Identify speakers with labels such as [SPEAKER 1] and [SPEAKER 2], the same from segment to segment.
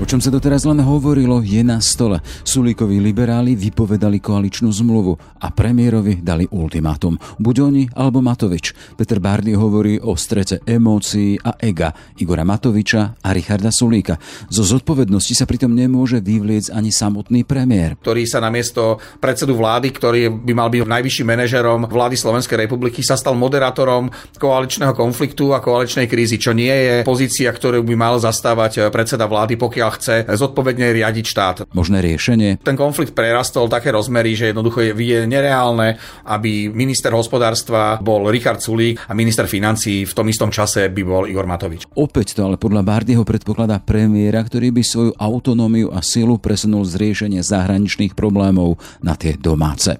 [SPEAKER 1] O čom sa doteraz len hovorilo, je na stole. Sulíkovi liberáli vypovedali koaličnú zmluvu a premiérovi dali ultimátum. Buď oni, alebo Matovič. Peter Bardy hovorí o strete emócií a ega Igora Matoviča a Richarda Sulíka. Zo zodpovednosti sa pritom nemôže vyvliec ani samotný premiér.
[SPEAKER 2] Ktorý sa namiesto predsedu vlády, ktorý by mal byť najvyšším manažerom vlády Slovenskej republiky, sa stal moderátorom koaličného konfliktu a koaličnej krízy, čo nie je pozícia, ktorú by mal zastávať predseda vlády, pokiaľ chce zodpovedne riadiť štát.
[SPEAKER 1] Možné riešenie?
[SPEAKER 2] Ten konflikt prerastol také rozmery, že jednoducho je, je nereálne, aby minister hospodárstva bol Richard Sulík a minister financí v tom istom čase by bol Igor Matovič.
[SPEAKER 1] Opäť to ale podľa Bardyho predpokladá premiéra, ktorý by svoju autonómiu a silu presunul z riešenia zahraničných problémov na tie domáce.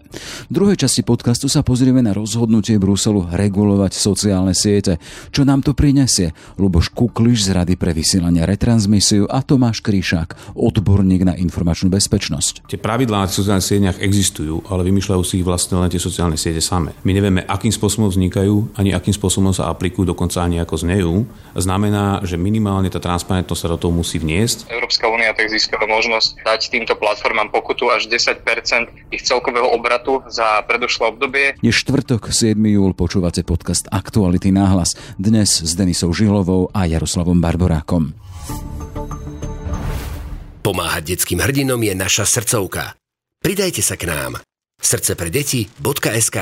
[SPEAKER 1] V druhej časti podcastu sa pozrieme na rozhodnutie Bruselu regulovať sociálne siete. Čo nám to prinesie? Luboš Kukliš z Rady pre vysielanie retransmisiu a Tomáš Kríšák, odborník na informačnú bezpečnosť.
[SPEAKER 3] Tie pravidlá na sociálnych sieťach existujú, ale vymýšľajú si ich vlastne len tie sociálne siete same. My nevieme, akým spôsobom vznikajú, ani akým spôsobom sa aplikujú, dokonca ani ako znejú. Znamená, že minimálne tá transparentnosť sa do toho musí vniesť.
[SPEAKER 4] Európska únia tak získala možnosť dať týmto platformám pokutu až 10% ich celkového obratu za predošlé obdobie.
[SPEAKER 1] Je štvrtok, 7. júl, počúvate podcast Aktuality náhlas. Dnes s Denisou Žilovou a Jaroslavom Barborákom.
[SPEAKER 5] Pomáhať detským hrdinom je naša srdcovka. Pridajte sa k nám. srdcepredeti.sk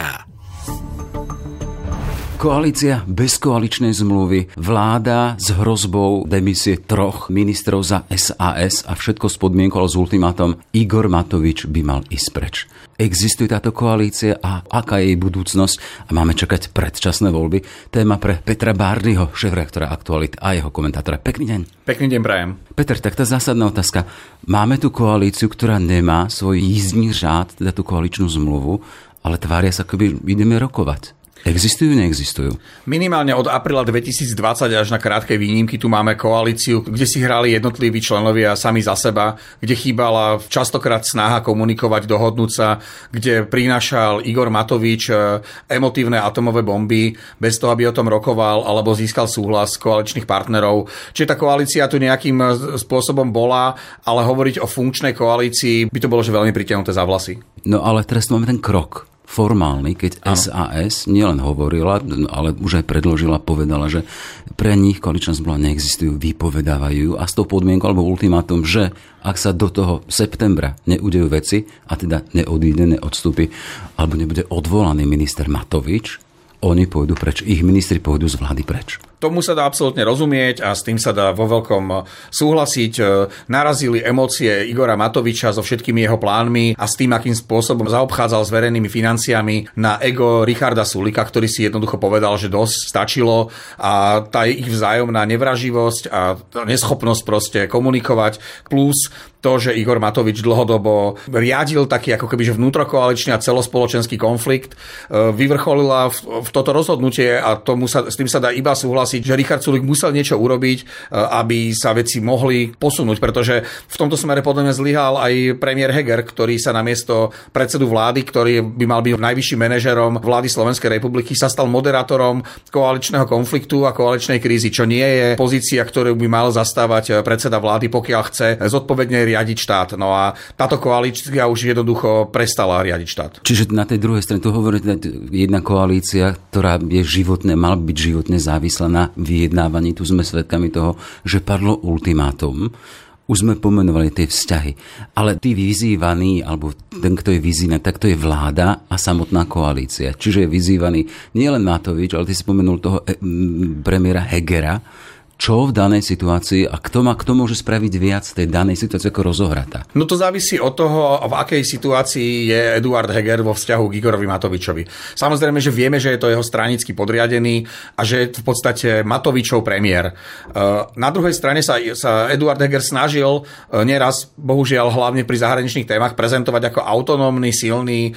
[SPEAKER 1] Koalícia bez koaličnej zmluvy, vláda s hrozbou demisie troch ministrov za SAS a všetko s podmienkou s ultimátom Igor Matovič by mal ísť preč. Existuje táto koalícia a aká je jej budúcnosť a máme čakať predčasné voľby? Téma pre Petra Bárdyho, šéf-reaktora Aktualit a jeho komentátora. Pekný deň.
[SPEAKER 2] Pekný deň, Brian.
[SPEAKER 1] Peter, tak tá zásadná otázka. Máme tu koalíciu, ktorá nemá svoj jízdní řád, teda tú koaličnú zmluvu, ale tvária sa, keby ideme rokovať. Existujú, neexistujú?
[SPEAKER 2] Minimálne od apríla 2020 až na krátke výnimky tu máme koalíciu, kde si hrali jednotliví členovia sami za seba, kde chýbala častokrát snaha komunikovať, dohodnúť sa, kde prinášal Igor Matovič e, emotívne atomové bomby bez toho, aby o tom rokoval alebo získal súhlas koaličných partnerov. Čiže tá koalícia tu nejakým e, spôsobom bola, ale hovoriť o funkčnej koalícii by to bolo že veľmi pritiahnuté za vlasy.
[SPEAKER 1] No ale teraz máme ten krok formálny, keď ano. SAS nielen hovorila, ale už aj predložila, povedala, že pre nich koaličná zmluva neexistujú, vypovedávajú a s tou podmienkou alebo ultimátum, že ak sa do toho septembra neudejú veci a teda neodíde, neodstúpi alebo nebude odvolaný minister Matovič, oni pôjdu preč, ich ministri pôjdu z vlády preč.
[SPEAKER 2] Tomu sa dá absolútne rozumieť a s tým sa dá vo veľkom súhlasiť. Narazili emócie Igora Matoviča so všetkými jeho plánmi a s tým, akým spôsobom zaobchádzal s verejnými financiami na ego Richarda Sulika, ktorý si jednoducho povedal, že dosť stačilo a tá ich vzájomná nevraživosť a neschopnosť proste komunikovať plus to, že Igor Matovič dlhodobo riadil taký ako keby že vnútrokoaličný a celospoločenský konflikt, e, vyvrcholila v toto rozhodnutie a tomu sa, s tým sa dá iba súhlasiť súhlasiť, že Richard Sulik musel niečo urobiť, e, aby sa veci mohli posunúť, pretože v tomto smere podľa mňa zlyhal aj premiér Heger, ktorý sa namiesto predsedu vlády, ktorý by mal byť najvyšším manažerom vlády Slovenskej republiky, sa stal moderátorom koaličného konfliktu a koaličnej krízy, čo nie je pozícia, ktorú by mal zastávať predseda vlády, pokiaľ chce zodpovedne riadiť štát. No a táto koalícia už jednoducho prestala riadiť štát.
[SPEAKER 1] Čiže na tej druhej strane tu hovorí jedna koalícia, ktorá je životné, mal byť životne závislá na vyjednávaní. Tu sme svedkami toho, že padlo ultimátum. Už sme pomenovali tie vzťahy. Ale tí vyzývaní, alebo ten, kto je vyzývaný, tak to je vláda a samotná koalícia. Čiže je vyzývaný nielen Matovič, ale ty si spomenul toho eh, premiéra Hegera, čo v danej situácii a kto, má, kto môže spraviť viac tej danej situácii ako rozohrata?
[SPEAKER 2] No to závisí od toho, v akej situácii je Eduard Heger vo vzťahu k Igorovi Matovičovi. Samozrejme, že vieme, že je to jeho stranický podriadený a že je v podstate Matovičov premiér. E, na druhej strane sa, sa Eduard Heger snažil e, neraz, bohužiaľ hlavne pri zahraničných témach, prezentovať ako autonómny, silný e,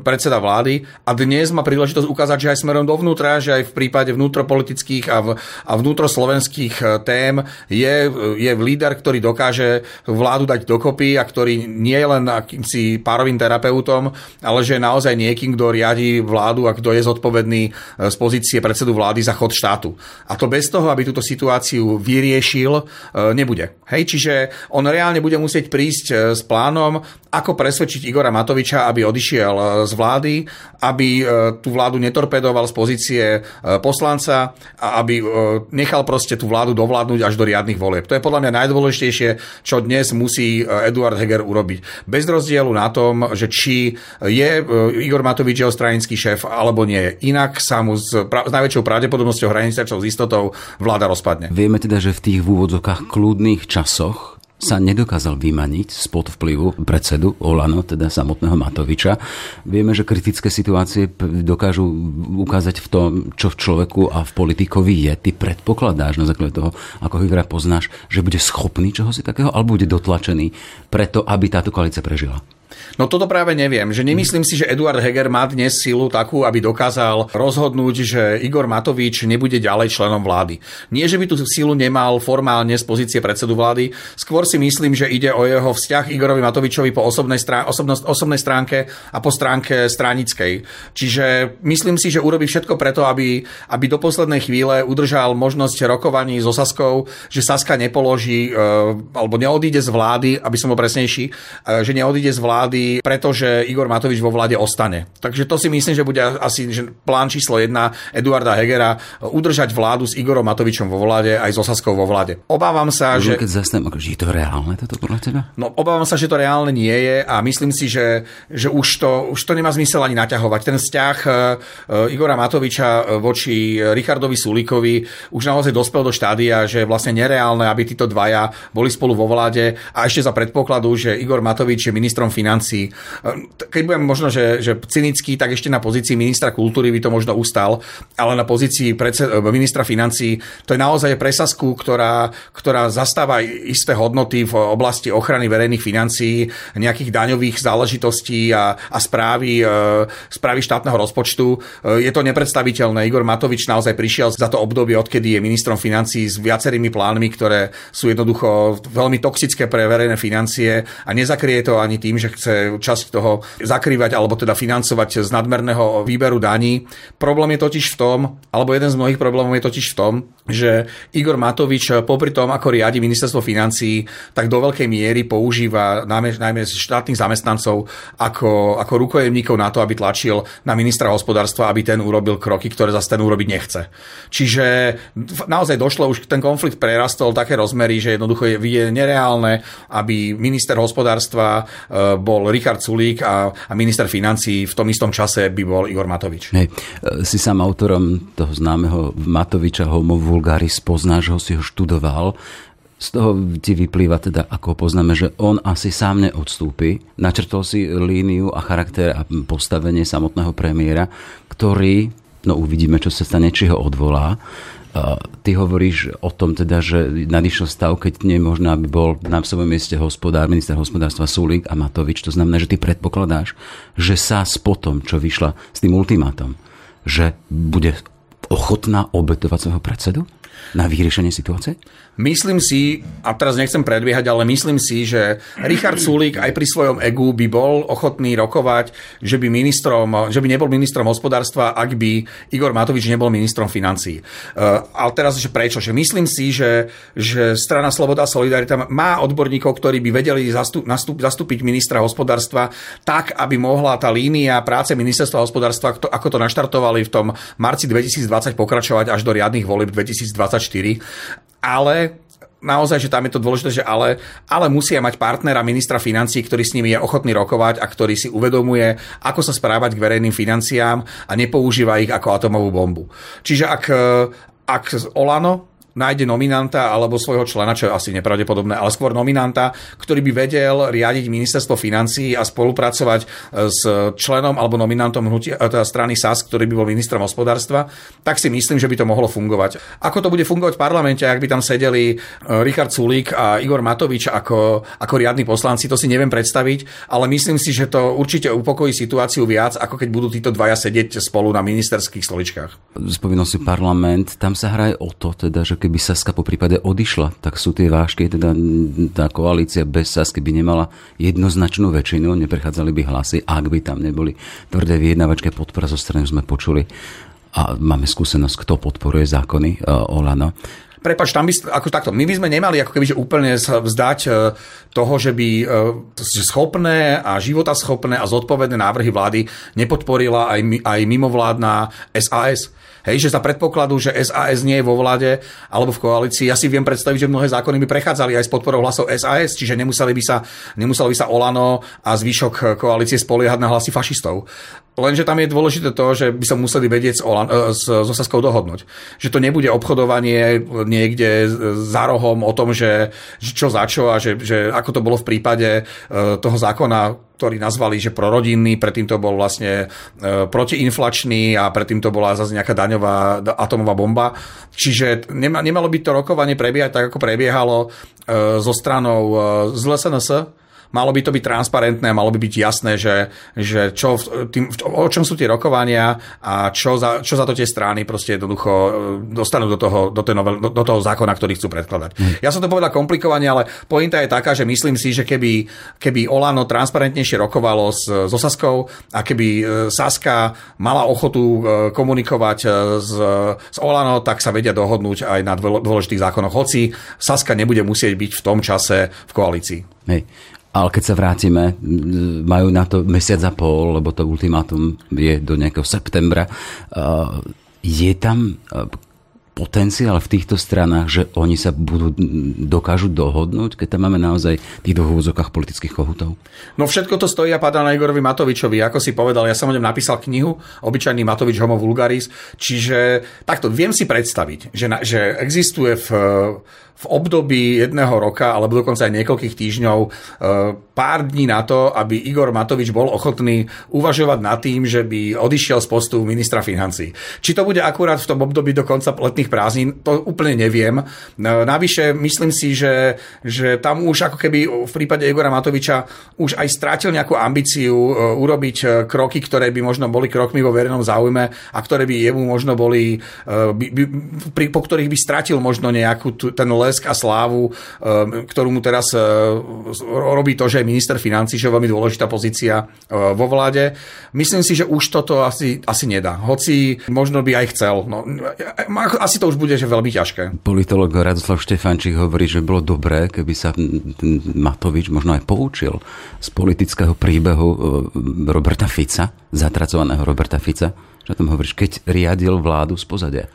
[SPEAKER 2] predseda vlády a dnes má príležitosť ukázať, že aj smerom dovnútra, že aj v prípade vnútropolitických a, v, a vnútroslovenských slovenských tém je, je líder, ktorý dokáže vládu dať dokopy a ktorý nie je len akýmsi párovým terapeutom, ale že je naozaj niekým, kto riadi vládu a kto je zodpovedný z pozície predsedu vlády za chod štátu. A to bez toho, aby túto situáciu vyriešil, nebude. Hej, čiže on reálne bude musieť prísť s plánom, ako presvedčiť Igora Matoviča, aby odišiel z vlády, aby tú vládu netorpedoval z pozície poslanca a aby nechal proste tú vládu dovládnuť až do riadnych volieb. To je podľa mňa najdôležitejšie, čo dnes musí Eduard Heger urobiť. Bez rozdielu na tom, že či je Igor Matovič jeho stranický šéf alebo nie. Inak sa mu s, pra- s najväčšou pravdepodobnosťou hraničnou s istotou vláda rozpadne.
[SPEAKER 1] Vieme teda, že v tých v úvodzokách kľudných časoch sa nedokázal vymaniť spod vplyvu predsedu Olano, teda samotného Matoviča. Vieme, že kritické situácie dokážu ukázať v tom, čo v človeku a v politikovi je. Ty predpokladáš na základe toho, ako ho poznáš, že bude schopný čohosi takého, alebo bude dotlačený preto, aby táto koalícia prežila?
[SPEAKER 2] No toto práve neviem, že nemyslím si, že Eduard Heger má dnes silu takú, aby dokázal rozhodnúť, že Igor Matovič nebude ďalej členom vlády. Nie, že by tú silu nemal formálne z pozície predsedu vlády, skôr si myslím, že ide o jeho vzťah Igorovi Matovičovi po osobnej, strán- osobnosť, osobnej stránke a po stránke stranickej. Čiže myslím si, že urobí všetko preto, aby, aby do poslednej chvíle udržal možnosť rokovaní so Saskou, že Saska nepoloží e, alebo neodíde z vlády, aby som bol presnejší, e, že neodíde z vlády pretože Igor Matovič vo vláde ostane. Takže to si myslím, že bude asi že plán číslo jedna Eduarda Hegera udržať vládu s Igorom Matovičom vo vláde aj s Osaskou vo vláde. Obávam sa,
[SPEAKER 1] Môžem,
[SPEAKER 2] že...
[SPEAKER 1] Keď zastanem, že je to reálne toto podľa teba?
[SPEAKER 2] No, obávam sa, že to reálne nie je a myslím si, že, že už, to, už to nemá zmysel ani naťahovať. Ten vzťah uh, Igora Matoviča voči Richardovi Sulíkovi už naozaj dospel do štádia, že je vlastne nereálne, aby títo dvaja boli spolu vo vláde a ešte za predpokladu, že Igor Matovič je ministrom financí financí. Keď budem možno, že, že cynický, tak ešte na pozícii ministra kultúry by to možno ustal, ale na pozícii predsed, ministra financí to je naozaj presazku, ktorá, ktorá zastáva isté hodnoty v oblasti ochrany verejných financií, nejakých daňových záležitostí a, a správy, e, správy štátneho rozpočtu. E, je to nepredstaviteľné. Igor Matovič naozaj prišiel za to obdobie, odkedy je ministrom financí s viacerými plánmi, ktoré sú jednoducho veľmi toxické pre verejné financie a nezakrie to ani tým, že chce časť toho zakrývať alebo teda financovať z nadmerného výberu daní. Problém je totiž v tom, alebo jeden z mnohých problémov je totiž v tom, že Igor Matovič popri tom, ako riadi ministerstvo financií, tak do veľkej miery používa najmä, štátnych zamestnancov ako, ako rukojemníkov na to, aby tlačil na ministra hospodárstva, aby ten urobil kroky, ktoré zase ten urobiť nechce. Čiže naozaj došlo už, ten konflikt prerastol také rozmery, že jednoducho je, je nereálne, aby minister hospodárstva e, bol Richard Sulík a, a minister financí v tom istom čase by bol Igor Matovič.
[SPEAKER 1] Hej, si sám autorom toho známeho Matoviča Homo vulgaris, poznáš ho, si ho študoval. Z toho ti vyplýva teda, ako poznáme, že on asi sám neodstúpi. Načrtol si líniu a charakter a postavenie samotného premiéra, ktorý, no uvidíme, čo sa stane, či ho odvolá. Ty hovoríš o tom teda, že nadišiel stav, keď nie je možné, aby bol na svojom mieste hospodár, minister hospodárstva Sulík a Matovič. To znamená, že ty predpokladáš, že sa s potom, čo vyšla s tým ultimátom, že bude ochotná obetovať svojho predsedu na vyriešenie situácie?
[SPEAKER 2] Myslím si, a teraz nechcem predbiehať, ale myslím si, že Richard Sulík aj pri svojom egu by bol ochotný rokovať, že by, ministrom, že by nebol ministrom hospodárstva, ak by Igor Matovič nebol ministrom financií. Uh, ale teraz, že prečo? Že myslím si, že, že strana Sloboda a Solidarita má odborníkov, ktorí by vedeli zastup, nastup, zastúpiť ministra hospodárstva tak, aby mohla tá línia práce ministerstva hospodárstva, ako to naštartovali v tom marci 2020, pokračovať až do riadnych volieb 2024 ale naozaj, že tam je to dôležité, že ale, ale musia mať partnera ministra financí, ktorý s nimi je ochotný rokovať a ktorý si uvedomuje, ako sa správať k verejným financiám a nepoužíva ich ako atomovú bombu. Čiže ak, ak Olano nájde nominanta alebo svojho člena, čo je asi nepravdepodobné, ale skôr nominanta, ktorý by vedel riadiť ministerstvo financií a spolupracovať e, s členom alebo nominantom hnutia, e, teda strany SAS, ktorý by bol ministrom hospodárstva, tak si myslím, že by to mohlo fungovať. Ako to bude fungovať v parlamente, ak by tam sedeli e, Richard Sulík a Igor Matovič ako, ako riadni poslanci, to si neviem predstaviť, ale myslím si, že to určite upokojí situáciu viac, ako keď budú títo dvaja sedieť spolu na ministerských stoličkách.
[SPEAKER 1] Spomínal si parlament, tam sa hraje o to, teda, že keby Saska po prípade odišla, tak sú tie vážky, teda tá koalícia bez Sasky by nemala jednoznačnú väčšinu, neprechádzali by hlasy, ak by tam neboli tvrdé vyjednávačké podpora zo strany, sme počuli a máme skúsenosť, kto podporuje zákony uh, Olano.
[SPEAKER 2] Prepač, tam by, ako takto, my by sme nemali ako keby že úplne vzdať e, toho, že by že schopné a životaschopné a zodpovedné návrhy vlády nepodporila aj, aj mimovládna SAS. Hej, že za predpokladu, že SAS nie je vo vláde alebo v koalícii, ja si viem predstaviť, že mnohé zákony by prechádzali aj s podporou hlasov SAS, čiže nemuseli by sa, nemuseli by sa Olano a zvyšok koalície spoliehať na hlasy fašistov. Lenže tam je dôležité to, že by sa museli vedieť s, Olan, e, s, s Osaskou dohodnúť. Že to nebude obchodovanie niekde za rohom o tom, že, že čo za čo a že, že ako to bolo v prípade e, toho zákona ktorý nazvali, že prorodinný, predtým to bol vlastne e, protiinflačný a predtým to bola zase nejaká daňová atomová bomba. Čiže nema, nemalo by to rokovanie prebiehať tak, ako prebiehalo so stranou z LSNS, malo by to byť transparentné, malo by byť jasné, že, že čo, tým, o čom sú tie rokovania a čo za, čo za to tie strany proste jednoducho e, dostanú do toho, do, novel, do, do toho zákona, ktorý chcú predkladať. Mm. Ja som to povedal komplikovane, ale pointa je taká, že myslím si, že keby, keby Olano transparentnejšie rokovalo s, s Osaskou a keby e, Saska mala ochotu e, komunikovať s, s Olano, tak sa vedia dohodnúť aj na dôležitých zákonoch. Hoci Saska nebude musieť byť v tom čase v koalícii.
[SPEAKER 1] Hej. Ale keď sa vrátime, majú na to mesiac a pol, lebo to ultimátum je do nejakého septembra. Je tam potenciál v týchto stranách, že oni sa budú, dokážu dohodnúť, keď tam máme naozaj tých dohovozokách politických kohutov?
[SPEAKER 2] No všetko to stojí a padá na Igorovi Matovičovi. Ako si povedal, ja som o ňom napísal knihu, obyčajný Matovič Homo Vulgaris, čiže takto viem si predstaviť, že, na, že existuje v v období jedného roka alebo dokonca aj niekoľkých týždňov e, pár dní na to, aby Igor Matovič bol ochotný uvažovať nad tým, že by odišiel z postu ministra financí. Či to bude akurát v tom období do konca letných prázdnin, to úplne neviem. E, navyše myslím si, že, že tam už ako keby v prípade Igora Matoviča už aj strátil nejakú ambíciu e, urobiť kroky, ktoré by možno boli krokmi vo verejnom záujme a ktoré by jemu možno boli, by, by, pri, po ktorých by stratil možno nejakú ten let blesk a slávu, ktorú mu teraz e, robí to, že je minister financí, že je veľmi dôležitá pozícia e, vo vláde. Myslím si, že už toto asi, asi nedá. Hoci možno by aj chcel. No, asi to už bude že veľmi ťažké.
[SPEAKER 1] Politolog Radoslav Štefančík hovorí, že bolo dobré, keby sa Matovič možno aj poučil z politického príbehu e, Roberta Fica, zatracovaného Roberta Fica, že o tom hovoríš, keď riadil vládu z pozadia.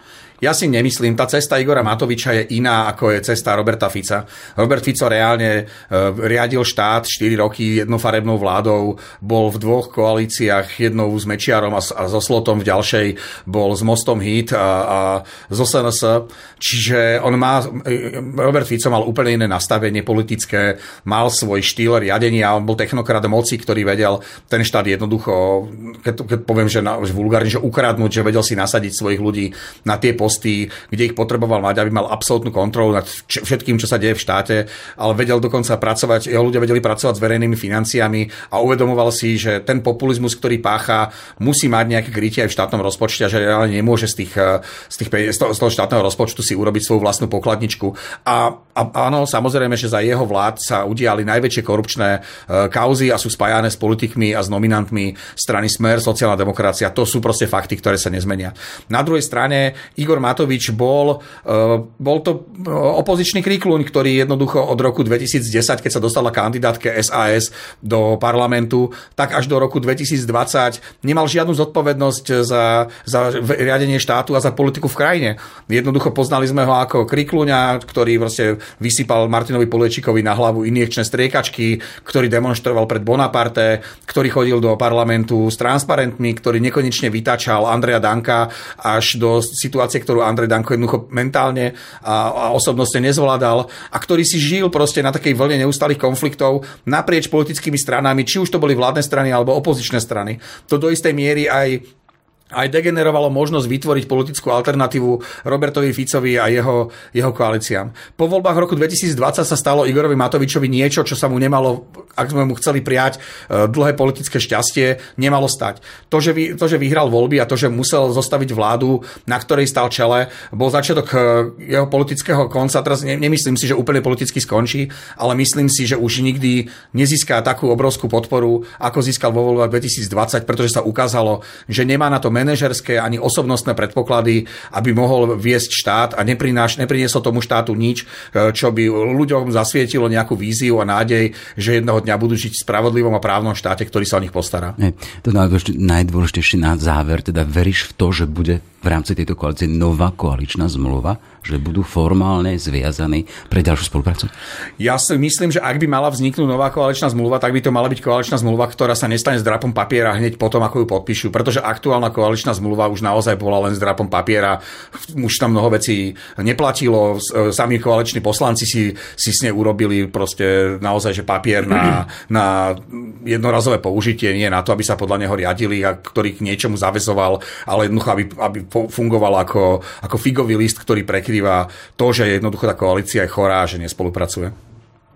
[SPEAKER 2] Ja si nemyslím, tá cesta Igora Matoviča je iná, ako je cesta Roberta Fica. Robert Fico reálne e, riadil štát 4 roky jednofarebnou vládou, bol v dvoch koalíciách, jednou s Mečiarom a, a so Slotom, v ďalšej bol s Mostom Hit a, a so SNS. Čiže on má, e, Robert Fico mal úplne iné nastavenie politické, mal svoj štýl riadenia, on bol technokrat moci, ktorý vedel ten štát jednoducho, keď, keď poviem, že, na, že vulgárne, že ukradnúť, že vedel si nasadiť svojich ľudí na tie posty posty, kde ich potreboval mať, aby mal absolútnu kontrolu nad všetkým, čo sa deje v štáte, ale vedel dokonca pracovať, jeho ľudia vedeli pracovať s verejnými financiami a uvedomoval si, že ten populizmus, ktorý pácha, musí mať nejaké krytie aj v štátnom rozpočte že reálne nemôže z, tých, z, tých, z toho štátneho rozpočtu si urobiť svoju vlastnú pokladničku. A, a áno, samozrejme, že za jeho vlád sa udiali najväčšie korupčné e, kauzy a sú spájané s politikmi a s nominantmi strany Smer, sociálna demokracia. To sú proste fakty, ktoré sa nezmenia. Na druhej strane Igor Matovič bol, eh, bol to eh, opozičný kríkluň, ktorý jednoducho od roku 2010, keď sa dostala kandidátke SAS do parlamentu, tak až do roku 2020 nemal žiadnu zodpovednosť za, za riadenie štátu a za politiku v krajine. Jednoducho poznali sme ho ako kríkluňa, ktorý vlastne vysypal Martinovi Poliečikovi na hlavu injekčné striekačky, ktorý demonstroval pred Bonaparte, ktorý chodil do parlamentu s transparentmi, ktorý nekonečne vytačal Andreja Danka až do situácie, ktorú Andrej Danko jednoducho mentálne a, a osobnostne nezvládal a ktorý si žil proste na takej vlne neustálých konfliktov naprieč politickými stranami, či už to boli vládne strany alebo opozičné strany. To do istej miery aj aj degenerovalo možnosť vytvoriť politickú alternatívu Robertovi Ficovi a jeho, jeho koalíciám. Po voľbách roku 2020 sa stalo Igorovi Matovičovi niečo, čo sa mu nemalo, ak sme mu chceli prijať e, dlhé politické šťastie, nemalo stať. To že, vy, to, že vyhral voľby a to, že musel zostaviť vládu, na ktorej stal čele, bol začiatok e, jeho politického konca. Teraz nemyslím si, že úplne politicky skončí, ale myslím si, že už nikdy nezíska takú obrovskú podporu, ako získal vo voľbách 2020, pretože sa ukázalo, že nemá na to manažerské ani osobnostné predpoklady, aby mohol viesť štát a neprináš, nepriniesol tomu štátu nič, e, čo by ľuďom zasvietilo nejakú víziu a nádej, že jedného dňa budú žiť v spravodlivom a právnom štáte, ktorý sa o nich postará.
[SPEAKER 1] Nie, to najdôležitejšie na záver, teda veríš v to, že bude v rámci tejto koalície nová koaličná zmluva, že budú formálne zviazaní pre ďalšiu spoluprácu?
[SPEAKER 2] Ja si myslím, že ak by mala vzniknúť nová koaličná zmluva, tak by to mala byť koaličná zmluva, ktorá sa nestane s drapom papiera hneď potom, ako ju podpíšu, pretože aktuálna koaličná zmluva už naozaj bola len s drapom papiera. Už tam mnoho vecí neplatilo. Sami koaliční poslanci si, si s nej urobili proste naozaj, že papier na, na jednorazové použitie, nie na to, aby sa podľa neho riadili a ktorý k niečomu zavezoval, ale jednoducho, aby, aby fungoval ako, ako figový list, ktorý prekrýva to, že jednoducho tá koalícia je chorá že nespolupracuje.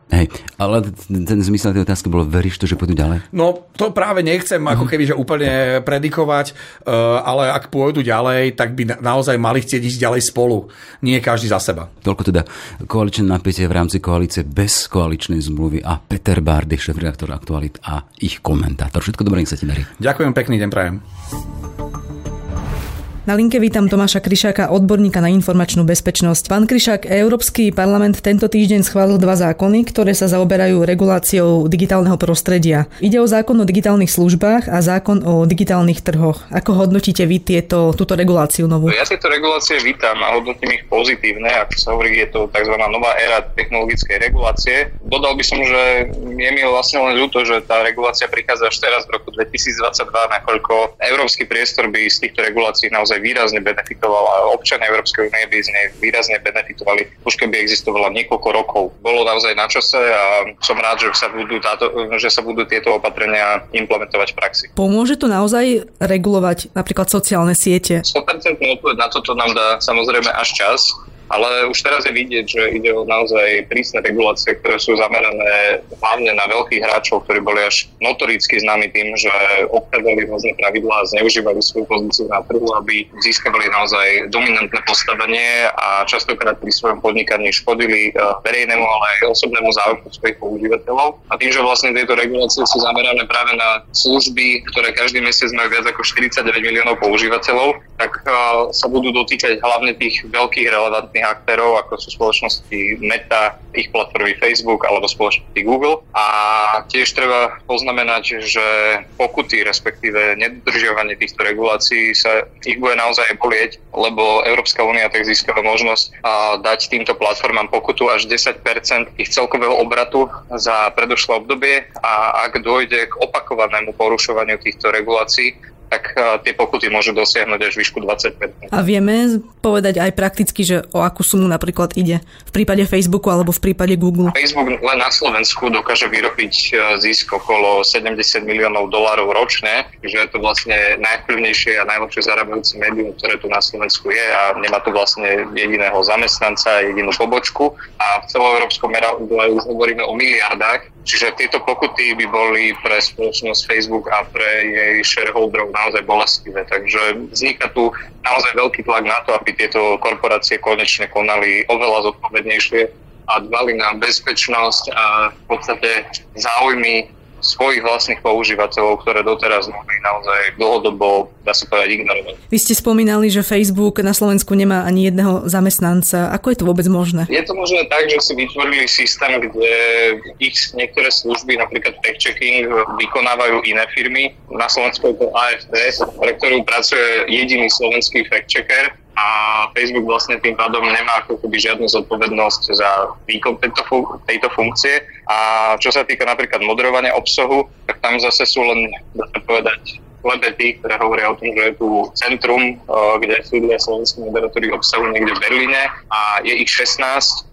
[SPEAKER 1] Hej, ale ten zmysel tej otázky bolo, veríš to, že pôjdu ďalej?
[SPEAKER 2] No, to práve nechcem ako mhm. keby, že úplne predikovať, eh, ale ak pôjdu ďalej, tak by naozaj mali chcieť ísť ďalej spolu, nie každý za seba.
[SPEAKER 1] Toľko teda koaličné napätie v rámci koalície bez koaličnej zmluvy a Peter Bardy, šéf-redaktor Aktualit a ich komentátor. Všetko dobré, nech sa ti darí.
[SPEAKER 2] Ďakujem, pekný deň prajem.
[SPEAKER 6] Na linke vítam Tomáša Kryšáka, odborníka na informačnú bezpečnosť. Pán Kryšák, Európsky parlament tento týždeň schválil dva zákony, ktoré sa zaoberajú reguláciou digitálneho prostredia. Ide o zákon o digitálnych službách a zákon o digitálnych trhoch. Ako hodnotíte vy tieto, túto reguláciu novú?
[SPEAKER 4] Ja tieto regulácie vítam a hodnotím ich pozitívne. Ako sa hovorí, je to tzv. nová éra technologickej regulácie. Dodal by som, že je mi vlastne len ľúto, že tá regulácia prichádza až teraz v roku 2022, nakoľko európsky priestor by z týchto regulácií naozaj naozaj výrazne a občania Európskej únie by z nej výrazne benefitovali, už keby existovala niekoľko rokov. Bolo naozaj na čase a som rád, že sa budú, táto, že sa budú tieto opatrenia implementovať v praxi.
[SPEAKER 6] Pomôže to naozaj regulovať napríklad sociálne siete?
[SPEAKER 4] 100% odpoveď na toto nám dá samozrejme až čas. Ale už teraz je vidieť, že ide o naozaj prísne regulácie, ktoré sú zamerané hlavne na veľkých hráčov, ktorí boli až notoricky známi tým, že obchádzali rôzne pravidlá a zneužívali svoju pozíciu na trhu, aby získavali naozaj dominantné postavenie a častokrát pri svojom podnikaní škodili eh, verejnému, ale aj osobnému záujmu svojich používateľov. A tým, že vlastne tieto regulácie sú zamerané práve na služby, ktoré každý mesiac majú viac ako 49 miliónov používateľov, tak eh, sa budú dotýkať hlavne tých veľkých relevantných relevantných aktérov, ako sú spoločnosti Meta, ich platformy Facebook alebo spoločnosti Google. A tiež treba poznamenať, že pokuty, respektíve nedodržiavanie týchto regulácií sa ich bude naozaj bolieť, lebo Európska únia tak získava možnosť dať týmto platformám pokutu až 10% ich celkového obratu za predošlé obdobie a ak dôjde k opakovanému porušovaniu týchto regulácií, tak e, tie pokuty môžu dosiahnuť až výšku 20
[SPEAKER 6] A vieme povedať aj prakticky, že o akú sumu napríklad ide? V prípade Facebooku alebo v prípade Google?
[SPEAKER 4] Facebook len na Slovensku dokáže vyrobiť e, zisk okolo 70 miliónov dolárov ročne, že je to vlastne najvplyvnejšie a najlepšie zarábajúce médium, ktoré tu na Slovensku je a nemá tu vlastne jediného zamestnanca, jedinú pobočku. A v celoeurópskom meradle už hovoríme o miliardách, čiže tieto pokuty by boli pre spoločnosť Facebook a pre jej shareholderov naozaj bolestivé. Takže vzniká tu naozaj veľký tlak na to, aby tieto korporácie konečne konali oveľa zodpovednejšie a dbali na bezpečnosť a v podstate záujmy svojich vlastných používateľov, ktoré doteraz mohli naozaj dlhodobo, dá sa povedať, ignorovať.
[SPEAKER 6] Vy ste spomínali, že Facebook na Slovensku nemá ani jedného zamestnanca. Ako je to vôbec možné?
[SPEAKER 4] Je to možné tak, že si vytvorili systém, kde ich niektoré služby, napríklad fact-checking, vykonávajú iné firmy. Na Slovensku je to AFD, pre ktorú pracuje jediný slovenský fact-checker a Facebook vlastne tým pádom nemá ako keby žiadnu zodpovednosť za výkon tejto, fun- tejto funkcie. A čo sa týka napríklad moderovania obsahu, tak tam zase sú len, dá sa povedať, klebety, ktoré hovoria o tom, že je tu centrum, kde sídlia slovenskí moderátori obsahu niekde v Berlíne a je ich 16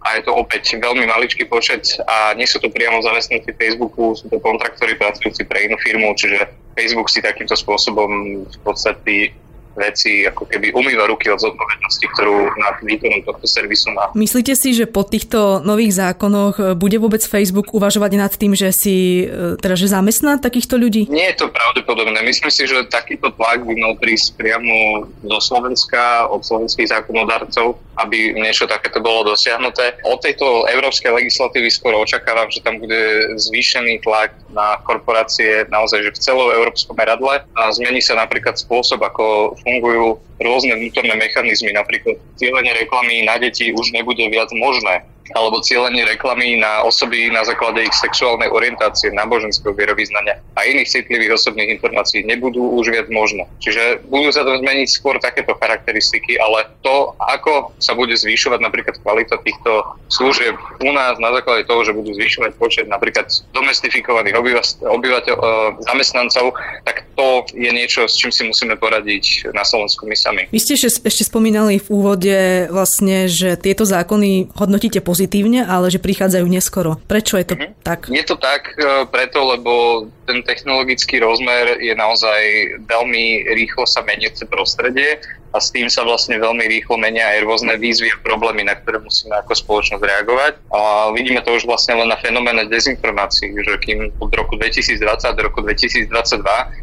[SPEAKER 4] a je to opäť veľmi maličký počet a nie sú to priamo zamestnanci Facebooku, sú to kontraktori pracujúci pre inú firmu, čiže Facebook si takýmto spôsobom v podstate veci ako keby umýva ruky od zodpovednosti, ktorú na výkonu tohto servisu má.
[SPEAKER 6] Myslíte si, že po týchto nových zákonoch bude vôbec Facebook uvažovať nad tým, že si teda, že zamestná takýchto ľudí?
[SPEAKER 4] Nie je to pravdepodobné. Myslím si, že takýto tlak by mal prísť priamo do Slovenska od slovenských zákonodarcov, aby niečo takéto bolo dosiahnuté. Od tejto európskej legislatívy skôr očakávam, že tam bude zvýšený tlak na korporácie naozaj že v celom európskom meradle a zmení sa napríklad spôsob, ako fungujú rôzne vnútorné mechanizmy. Napríklad cieľenie reklamy na deti už nebude viac možné alebo cieľenie reklamy na osoby na základe ich sexuálnej orientácie, náboženského vierovýznania a iných citlivých osobných informácií nebudú už viac možné. Čiže budú sa to zmeniť skôr takéto charakteristiky, ale to, ako sa bude zvyšovať napríklad kvalita týchto služieb u nás na základe toho, že budú zvyšovať počet napríklad domestifikovaných obyvateľ, e, zamestnancov, tak to je niečo, s čím si musíme poradiť na Slovensku my sami.
[SPEAKER 6] Vy ste ešte spomínali v úvode vlastne, že tieto zákony hodnotíte pozitívne, ale že prichádzajú neskoro. Prečo je to mm-hmm. tak?
[SPEAKER 4] Je to tak e, preto, lebo ten technologický rozmer je naozaj veľmi rýchlo sa meniace prostredie a s tým sa vlastne veľmi rýchlo menia aj rôzne výzvy a problémy, na ktoré musíme ako spoločnosť reagovať. A vidíme to už vlastne len na fenoméne dezinformácií, že kým od roku 2020 do roku 2022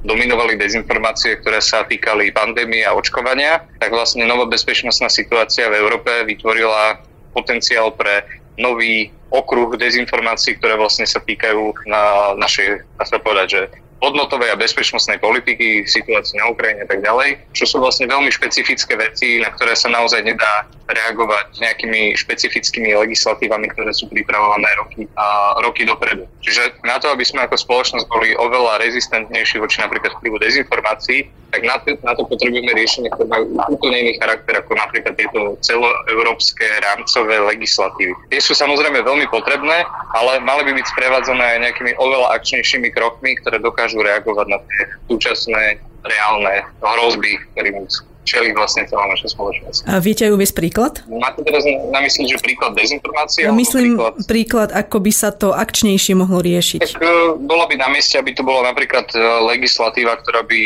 [SPEAKER 4] dominovali dezinformácie, ktoré sa týkali pandémie a očkovania, tak vlastne nová bezpečnostná situácia v Európe vytvorila potenciál pre nový okruh dezinformácií, ktoré vlastne sa týkajú na našej, dá sa povedať, že hodnotovej a bezpečnostnej politiky, situácii na Ukrajine a tak ďalej, čo sú vlastne veľmi špecifické veci, na ktoré sa naozaj nedá reagovať nejakými špecifickými legislatívami, ktoré sú pripravované roky a roky dopredu. Čiže na to, aby sme ako spoločnosť boli oveľa rezistentnejší voči napríklad vplyvu dezinformácií, tak na to, na to potrebujeme riešenie, ktoré majú úplne iný charakter ako napríklad tieto celoeurópske rámcové legislatívy. Tie sú samozrejme veľmi potrebné, ale mali by byť sprevádzané nejakými oveľa akčnejšími krokmi, ktoré dokážu reagovať na tie súčasné reálne hrozby, ktorým čeli vlastne celá naša spoločnosť.
[SPEAKER 6] A viete aj uviesť príklad?
[SPEAKER 4] Máte teraz na mysli, že príklad dezinformácie?
[SPEAKER 6] No, myslím príklad... príklad, ako by sa to akčnejšie mohlo riešiť.
[SPEAKER 4] Tak uh, bolo by na mieste, aby to bola napríklad e, legislatíva, ktorá by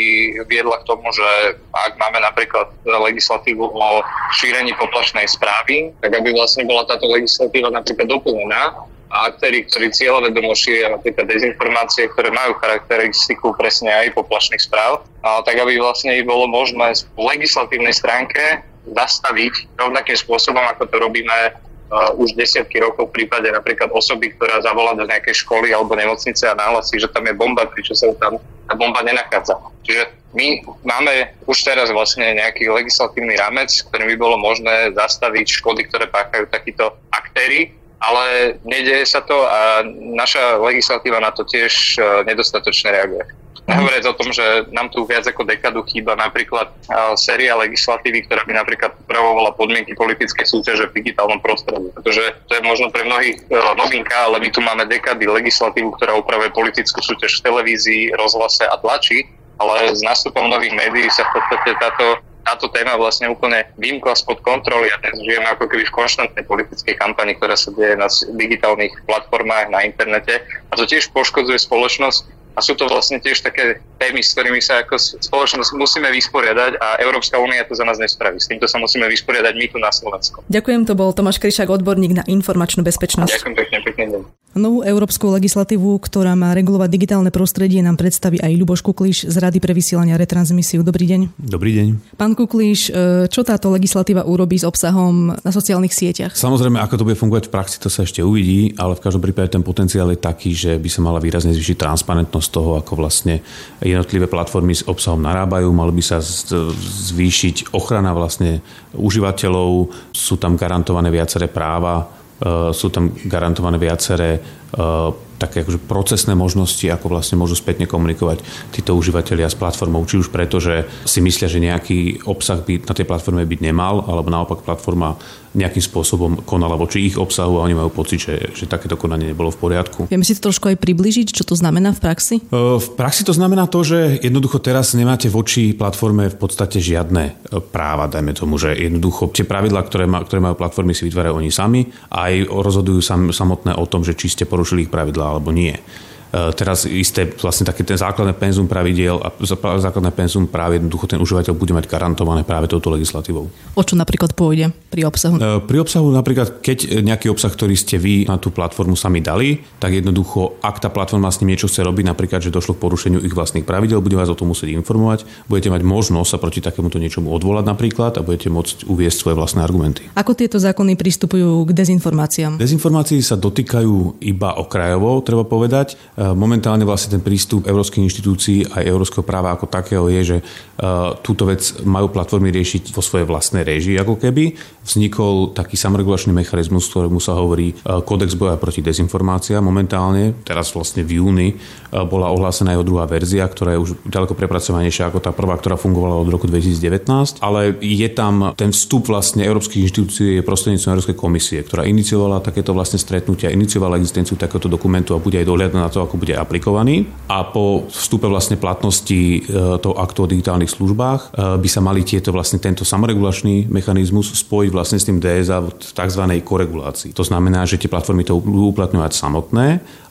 [SPEAKER 4] viedla k tomu, že ak máme napríklad legislatívu o šírení poplašnej správy, tak aby vlastne bola táto legislatíva napríklad doplnená a aktéry, ktorí cieľovedomo šíria napríklad dezinformácie, ktoré majú charakteristiku presne aj poplašných správ, a tak aby vlastne ich bolo možné v legislatívnej stránke zastaviť rovnakým spôsobom, ako to robíme uh, už desiatky rokov v prípade napríklad osoby, ktorá zavolá do nejakej školy alebo nemocnice a nahlasí, že tam je bomba, pričo sa tam tá bomba nenachádza. Čiže my máme už teraz vlastne nejaký legislatívny rámec, ktorým by bolo možné zastaviť škody, ktoré páchajú takíto aktéry ale nedeje sa to a naša legislatíva na to tiež e, nedostatočne reaguje. Nehovoriac o tom, že nám tu viac ako dekadu chýba napríklad e, séria legislatívy, ktorá by napríklad upravovala podmienky politické súťaže v digitálnom prostredí. Pretože to je možno pre mnohých e, novinka, ale my tu máme dekady legislatívu, ktorá upravuje politickú súťaž v televízii, rozhlase a tlači, ale s nástupom nových médií sa v podstate táto táto téma vlastne úplne vymkla spod kontroly a dnes žijeme ako keby v konštantnej politickej kampani, ktorá sa deje na digitálnych platformách, na internete a to tiež poškodzuje spoločnosť a sú to vlastne tiež také témy, s ktorými sa ako spoločnosť musíme vysporiadať a Európska únia to za nás nespraví. S týmto sa musíme vysporiadať my tu na Slovensku.
[SPEAKER 6] Ďakujem, to bol Tomáš Kryšák, odborník na informačnú bezpečnosť.
[SPEAKER 4] Ďakujem pekne, pekne deň.
[SPEAKER 6] Novú európsku legislatívu, ktorá má regulovať digitálne prostredie, nám predstaví aj Ľuboš Kukliš z Rady pre vysielanie a retransmisiu. Dobrý deň.
[SPEAKER 3] Dobrý deň.
[SPEAKER 6] Pán Kukliš, e, čo táto legislatíva urobí s obsahom na sociálnych sieťach?
[SPEAKER 3] Samozrejme, ako to bude fungovať v praxi, to sa ešte uvidí, ale v každom prípade ten potenciál je taký, že by sa mala výrazne zvýšiť transparentnosť toho, ako vlastne jednotlivé platformy s obsahom narábajú. Mali by sa zvýšiť ochrana vlastne užívateľov, sú tam garantované viaceré práva, sú tam garantované viaceré také akože procesné možnosti, ako vlastne môžu spätne komunikovať títo užívateľia s platformou. Či už preto, že si myslia, že nejaký obsah by na tej platforme byť nemal, alebo naopak platforma nejakým spôsobom konala voči ich obsahu a oni majú pocit, že, že takéto konanie nebolo v poriadku.
[SPEAKER 6] Vieme si to trošku aj približiť, čo to znamená v praxi?
[SPEAKER 3] V praxi to znamená to, že jednoducho teraz nemáte voči platforme v podstate žiadne práva, dajme tomu, že jednoducho tie pravidlá, ktoré, má, ktoré majú platformy, si vytvárajú oni sami a aj rozhodujú sam, samotné o tom, že či ste porušili ich pravidlá alebo nie. Teraz isté vlastne také ten základné penzum pravidiel a základné penzum práve jednoducho ten užívateľ bude mať garantované práve touto legislatívou.
[SPEAKER 6] O čo napríklad pôjde pri obsahu?
[SPEAKER 3] Pri obsahu napríklad, keď nejaký obsah, ktorý ste vy na tú platformu sami dali, tak jednoducho, ak tá platforma s ním niečo chce robiť, napríklad, že došlo k porušeniu ich vlastných pravidel, bude vás o tom musieť informovať, budete mať možnosť sa proti takémuto niečomu odvolať napríklad a budete môcť uviesť svoje vlastné argumenty.
[SPEAKER 6] Ako tieto zákony pristupujú k dezinformáciám?
[SPEAKER 3] Dezinformácií sa dotýkajú iba okrajovo, treba povedať. E, momentálne vlastne ten prístup európskych inštitúcií aj európskeho práva ako takého je, že e, túto vec majú platformy riešiť vo svojej vlastnej režii ako keby. Vznikol taký samoregulačný mechanizmus, ktorému sa hovorí e, Kodex boja proti dezinformáciám. Momentálne, teraz vlastne v júni, bola ohlásená jeho druhá verzia, ktorá je už ďaleko prepracovanejšia ako tá prvá, ktorá fungovala od roku 2019. Ale je tam ten vstup vlastne európskych inštitúcií je prostredníctvom Európskej komisie, ktorá iniciovala takéto vlastne stretnutia, iniciovala existenciu takéhoto dokumentu a bude aj dohľadať na to, ako bude aplikovaný. A po vstupe vlastne platnosti e, toho aktu o digitálnych službách e, by sa mali tieto vlastne tento samoregulačný mechanizmus spojiť vlastne s tým DSA v tzv. koregulácii. To znamená, že tie platformy to budú uplatňovať samotné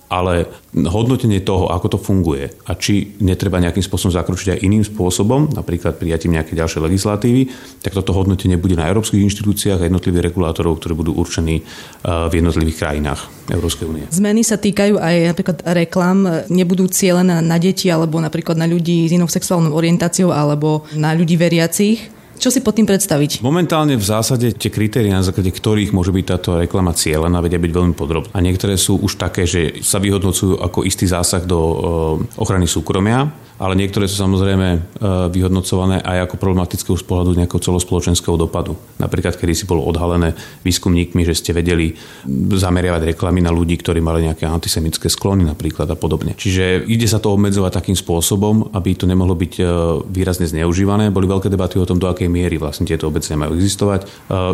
[SPEAKER 3] ale hodnotenie toho, ako to funguje a či netreba nejakým spôsobom zakročiť aj iným spôsobom, napríklad prijatím nejakej ďalšej legislatívy, tak toto hodnotenie bude na európskych inštitúciách a jednotlivých regulátorov, ktorí budú určení eh, v jednotlivých krajinách Európskej únie.
[SPEAKER 6] Zmeny sa týkajú aj napríklad reklam, nebudú cieľené na deti alebo napríklad na ľudí s inou sexuálnou orientáciou alebo na ľudí veriacich. Čo si pod tým predstaviť?
[SPEAKER 3] Momentálne v zásade tie kritéria, na základe ktorých môže byť táto reklama cieľená, vedia byť veľmi podrobné. A niektoré sú už také, že sa vyhodnocujú ako istý zásah do eh, ochrany súkromia, ale niektoré sú samozrejme e, vyhodnocované aj ako problematické už z pohľadu nejakého celospoločenského dopadu. Napríklad, kedy si bolo odhalené výskumníkmi, že ste vedeli zameriavať reklamy na ľudí, ktorí mali nejaké antisemické sklony napríklad a podobne. Čiže ide sa to obmedzovať takým spôsobom, aby to nemohlo byť e, výrazne zneužívané. Boli veľké debaty o tom, do akej miery vlastne tieto obecne majú existovať. E,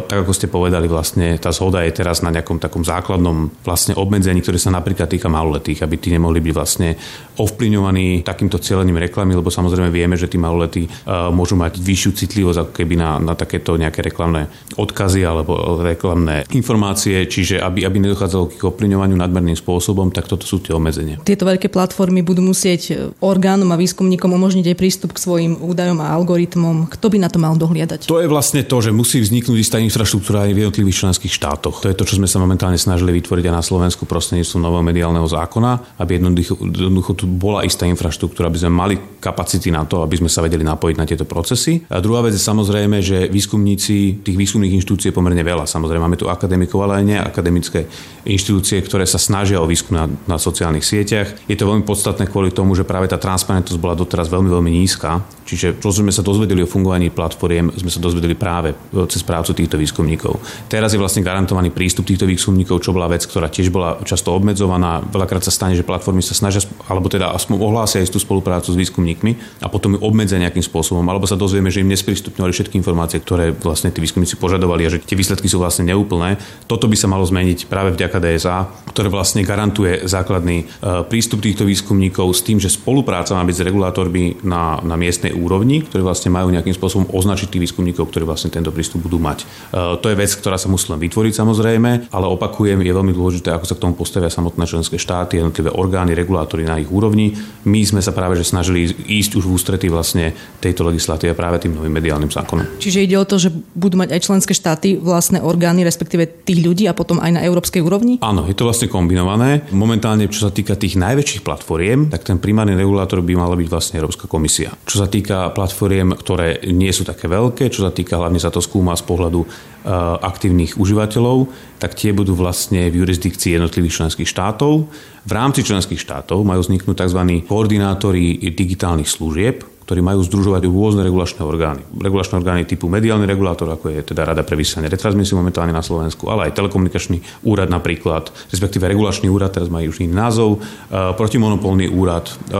[SPEAKER 3] tak ako ste povedali, vlastne tá zhoda je teraz na nejakom takom základnom vlastne obmedzení, ktoré sa napríklad týka maloletých, aby tí nemohli byť vlastne ovplyvňovaní takýmto vytváraním reklamy, lebo samozrejme vieme, že tí maloletí e, môžu mať vyššiu citlivosť ako keby na, na takéto nejaké reklamné odkazy alebo reklamné informácie, čiže aby, aby nedochádzalo k ovplyvňovaniu nadmerným spôsobom, tak toto sú tie obmedzenia.
[SPEAKER 6] Tieto veľké platformy budú musieť orgánom a výskumníkom umožniť aj prístup k svojim údajom a algoritmom. Kto by na to mal dohliadať?
[SPEAKER 3] To je vlastne to, že musí vzniknúť istá infraštruktúra aj v jednotlivých členských štátoch. To je to, čo sme sa momentálne snažili vytvoriť aj na Slovensku prostredníctvom nového mediálneho zákona, aby jednoducho, jednoducho tu bola istá infraštruktúra, aby sme mali kapacity na to, aby sme sa vedeli napojiť na tieto procesy. A druhá vec je samozrejme, že výskumníci, tých výskumných inštitúcií je pomerne veľa. Samozrejme, máme tu akademikov, ale aj neakademické inštitúcie, ktoré sa snažia o výskum na, na sociálnych sieťach. Je to veľmi podstatné kvôli tomu, že práve tá transparentnosť bola doteraz veľmi, veľmi nízka. Čiže čo sme sa dozvedeli o fungovaní platformiem, sme sa dozvedeli práve cez prácu týchto výskumníkov. Teraz je vlastne garantovaný prístup týchto výskumníkov, čo bola vec, ktorá tiež bola často obmedzovaná. Veľakrát sa stane, že platformy sa snažia, alebo teda aspoň ohlásia istú spoluprácu s výskumníkmi a potom ju obmedzia nejakým spôsobom, alebo sa dozvieme, že im nesprístupňovali všetky informácie, ktoré vlastne tí výskumníci požadovali a že tie výsledky sú vlastne neúplné. Toto by sa malo zmeniť práve vďaka DSA, ktoré vlastne garantuje základný e, prístup týchto výskumníkov s tým, že spolupráca má byť s regulátormi na, na miestnej úrovni, ktorí vlastne majú nejakým spôsobom označiť tých výskumníkov, ktorí vlastne tento prístup budú mať. E, to je vec, ktorá sa musí len vytvoriť samozrejme, ale opakujem, je veľmi dôležité, ako sa k tomu postavia samotné členské štáty, jednotlivé orgány, regulátory na ich úrovni. My sme sa práve že snažili ísť už v ústretí vlastne tejto legislatíve práve tým novým mediálnym zákonom.
[SPEAKER 6] Čiže ide o to, že budú mať aj členské štáty vlastné orgány, respektíve tých ľudí a potom aj na európskej úrovni?
[SPEAKER 3] Áno, je to vlastne kombinované. Momentálne, čo sa týka tých najväčších platformiem, tak ten primárny regulátor by mala byť vlastne Európska komisia. Čo sa týka platformiem, ktoré nie sú také veľké, čo sa týka hlavne sa to skúma z pohľadu Eh, aktívnych užívateľov, tak tie budú vlastne v jurisdikcii jednotlivých členských štátov. V rámci členských štátov majú vzniknúť tzv. koordinátori digitálnych služieb, ktorí majú združovať rôzne regulačné orgány. Regulačné orgány typu mediálny regulátor, ako je teda Rada pre vysielanie retransmisiu momentálne na Slovensku, ale aj telekomunikačný úrad napríklad, respektíve regulačný úrad, teraz majú už iný názov, e, protimonopolný úrad, e,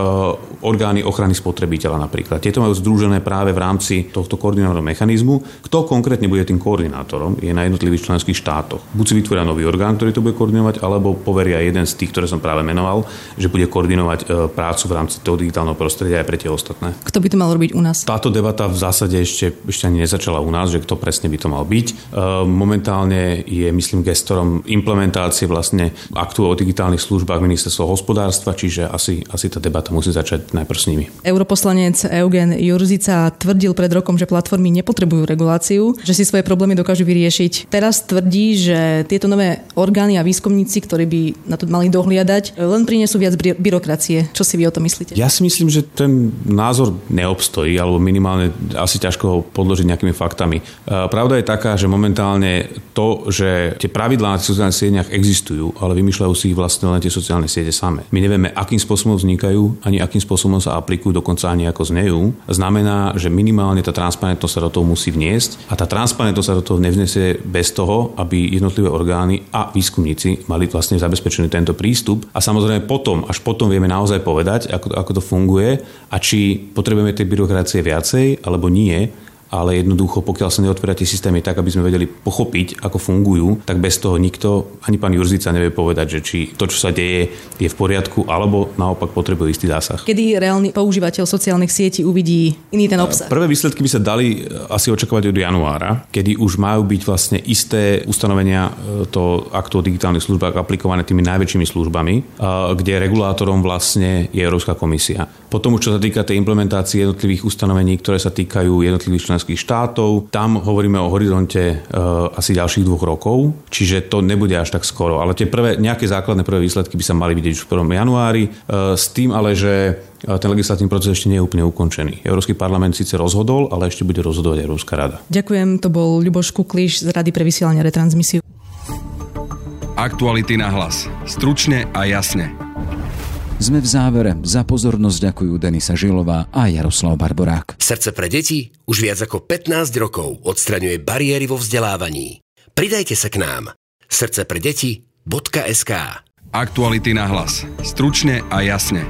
[SPEAKER 3] orgány ochrany spotrebiteľa napríklad. Tieto majú združené práve v rámci tohto koordinátorného mechanizmu. Kto konkrétne bude tým koordinátorom, je na jednotlivých členských štátoch. Buď si vytvoria nový orgán, ktorý to bude koordinovať, alebo poveria jeden z tých, ktoré som práve menoval, že bude koordinovať e, prácu v rámci toho digitálneho prostredia aj pre tie ostatné.
[SPEAKER 6] Kto by to malo robiť u nás?
[SPEAKER 3] Táto debata v zásade ešte, ešte ani nezačala u nás, že kto presne by to mal byť. E, momentálne je, myslím, gestorom implementácie vlastne aktu o digitálnych službách ministerstvo hospodárstva, čiže asi, asi tá debata musí začať najprv s nimi.
[SPEAKER 6] Europoslanec Eugen Jurzica tvrdil pred rokom, že platformy nepotrebujú reguláciu, že si svoje problémy dokážu vyriešiť. Teraz tvrdí, že tieto nové orgány a výskumníci, ktorí by na to mali dohliadať, len prinesú viac byrokracie. Čo si vy o tom myslíte?
[SPEAKER 3] Ja si myslím, že ten názor neobstojí, alebo minimálne asi ťažko ho podložiť nejakými faktami. E, pravda je taká, že momentálne to, že tie pravidlá na tých sociálnych sieťach existujú, ale vymýšľajú si ich vlastne len tie sociálne siete same. My nevieme, akým spôsobom vznikajú, ani akým spôsobom sa aplikujú, dokonca ani ako znejú. Znamená, že minimálne tá transparentnosť sa do toho musí vniesť a tá transparentnosť sa do toho nevnesie bez toho, aby jednotlivé orgány a výskumníci mali vlastne zabezpečený tento prístup. A samozrejme potom, až potom vieme naozaj povedať, ako, ako to funguje a či potrebujeme tej byrokracie viacej alebo nie ale jednoducho, pokiaľ sa neotvoria tie systémy tak, aby sme vedeli pochopiť, ako fungujú, tak bez toho nikto, ani pán Jurzica nevie povedať, že či to, čo sa deje, je v poriadku, alebo naopak potrebuje istý zásah.
[SPEAKER 6] Kedy reálny používateľ sociálnych sietí uvidí iný ten obsah?
[SPEAKER 3] Prvé výsledky by sa dali e, asi očakávať od januára, kedy už majú byť vlastne isté ustanovenia e, to aktu o digitálnych službách aplikované tými najväčšími službami, e, kde regulátorom vlastne je Európska komisia. Potom už čo sa týka tej implementácie jednotlivých ustanovení, ktoré sa týkajú jednotlivých členských štátov. Tam hovoríme o horizonte uh, asi ďalších dvoch rokov, čiže to nebude až tak skoro. Ale tie prvé, nejaké základné prvé výsledky by sa mali vidieť už v 1. januári, uh, s tým ale, že e, ten legislatívny proces ešte nie je úplne ukončený. Európsky parlament síce rozhodol, ale ešte bude rozhodovať Európska rada.
[SPEAKER 6] Ďakujem, to bol Ľuboš Kukliš z Rady pre vysielanie retransmisiu.
[SPEAKER 7] Aktuality na hlas. Stručne a jasne.
[SPEAKER 1] Sme v závere. Za pozornosť ďakujú Denisa Žilová a Jaroslav Barborák.
[SPEAKER 5] Srdce pre deti už viac ako 15 rokov odstraňuje bariéry vo vzdelávaní. Pridajte sa k nám. Srdce pre deti.sk
[SPEAKER 7] Aktuality na hlas. Stručne a jasne.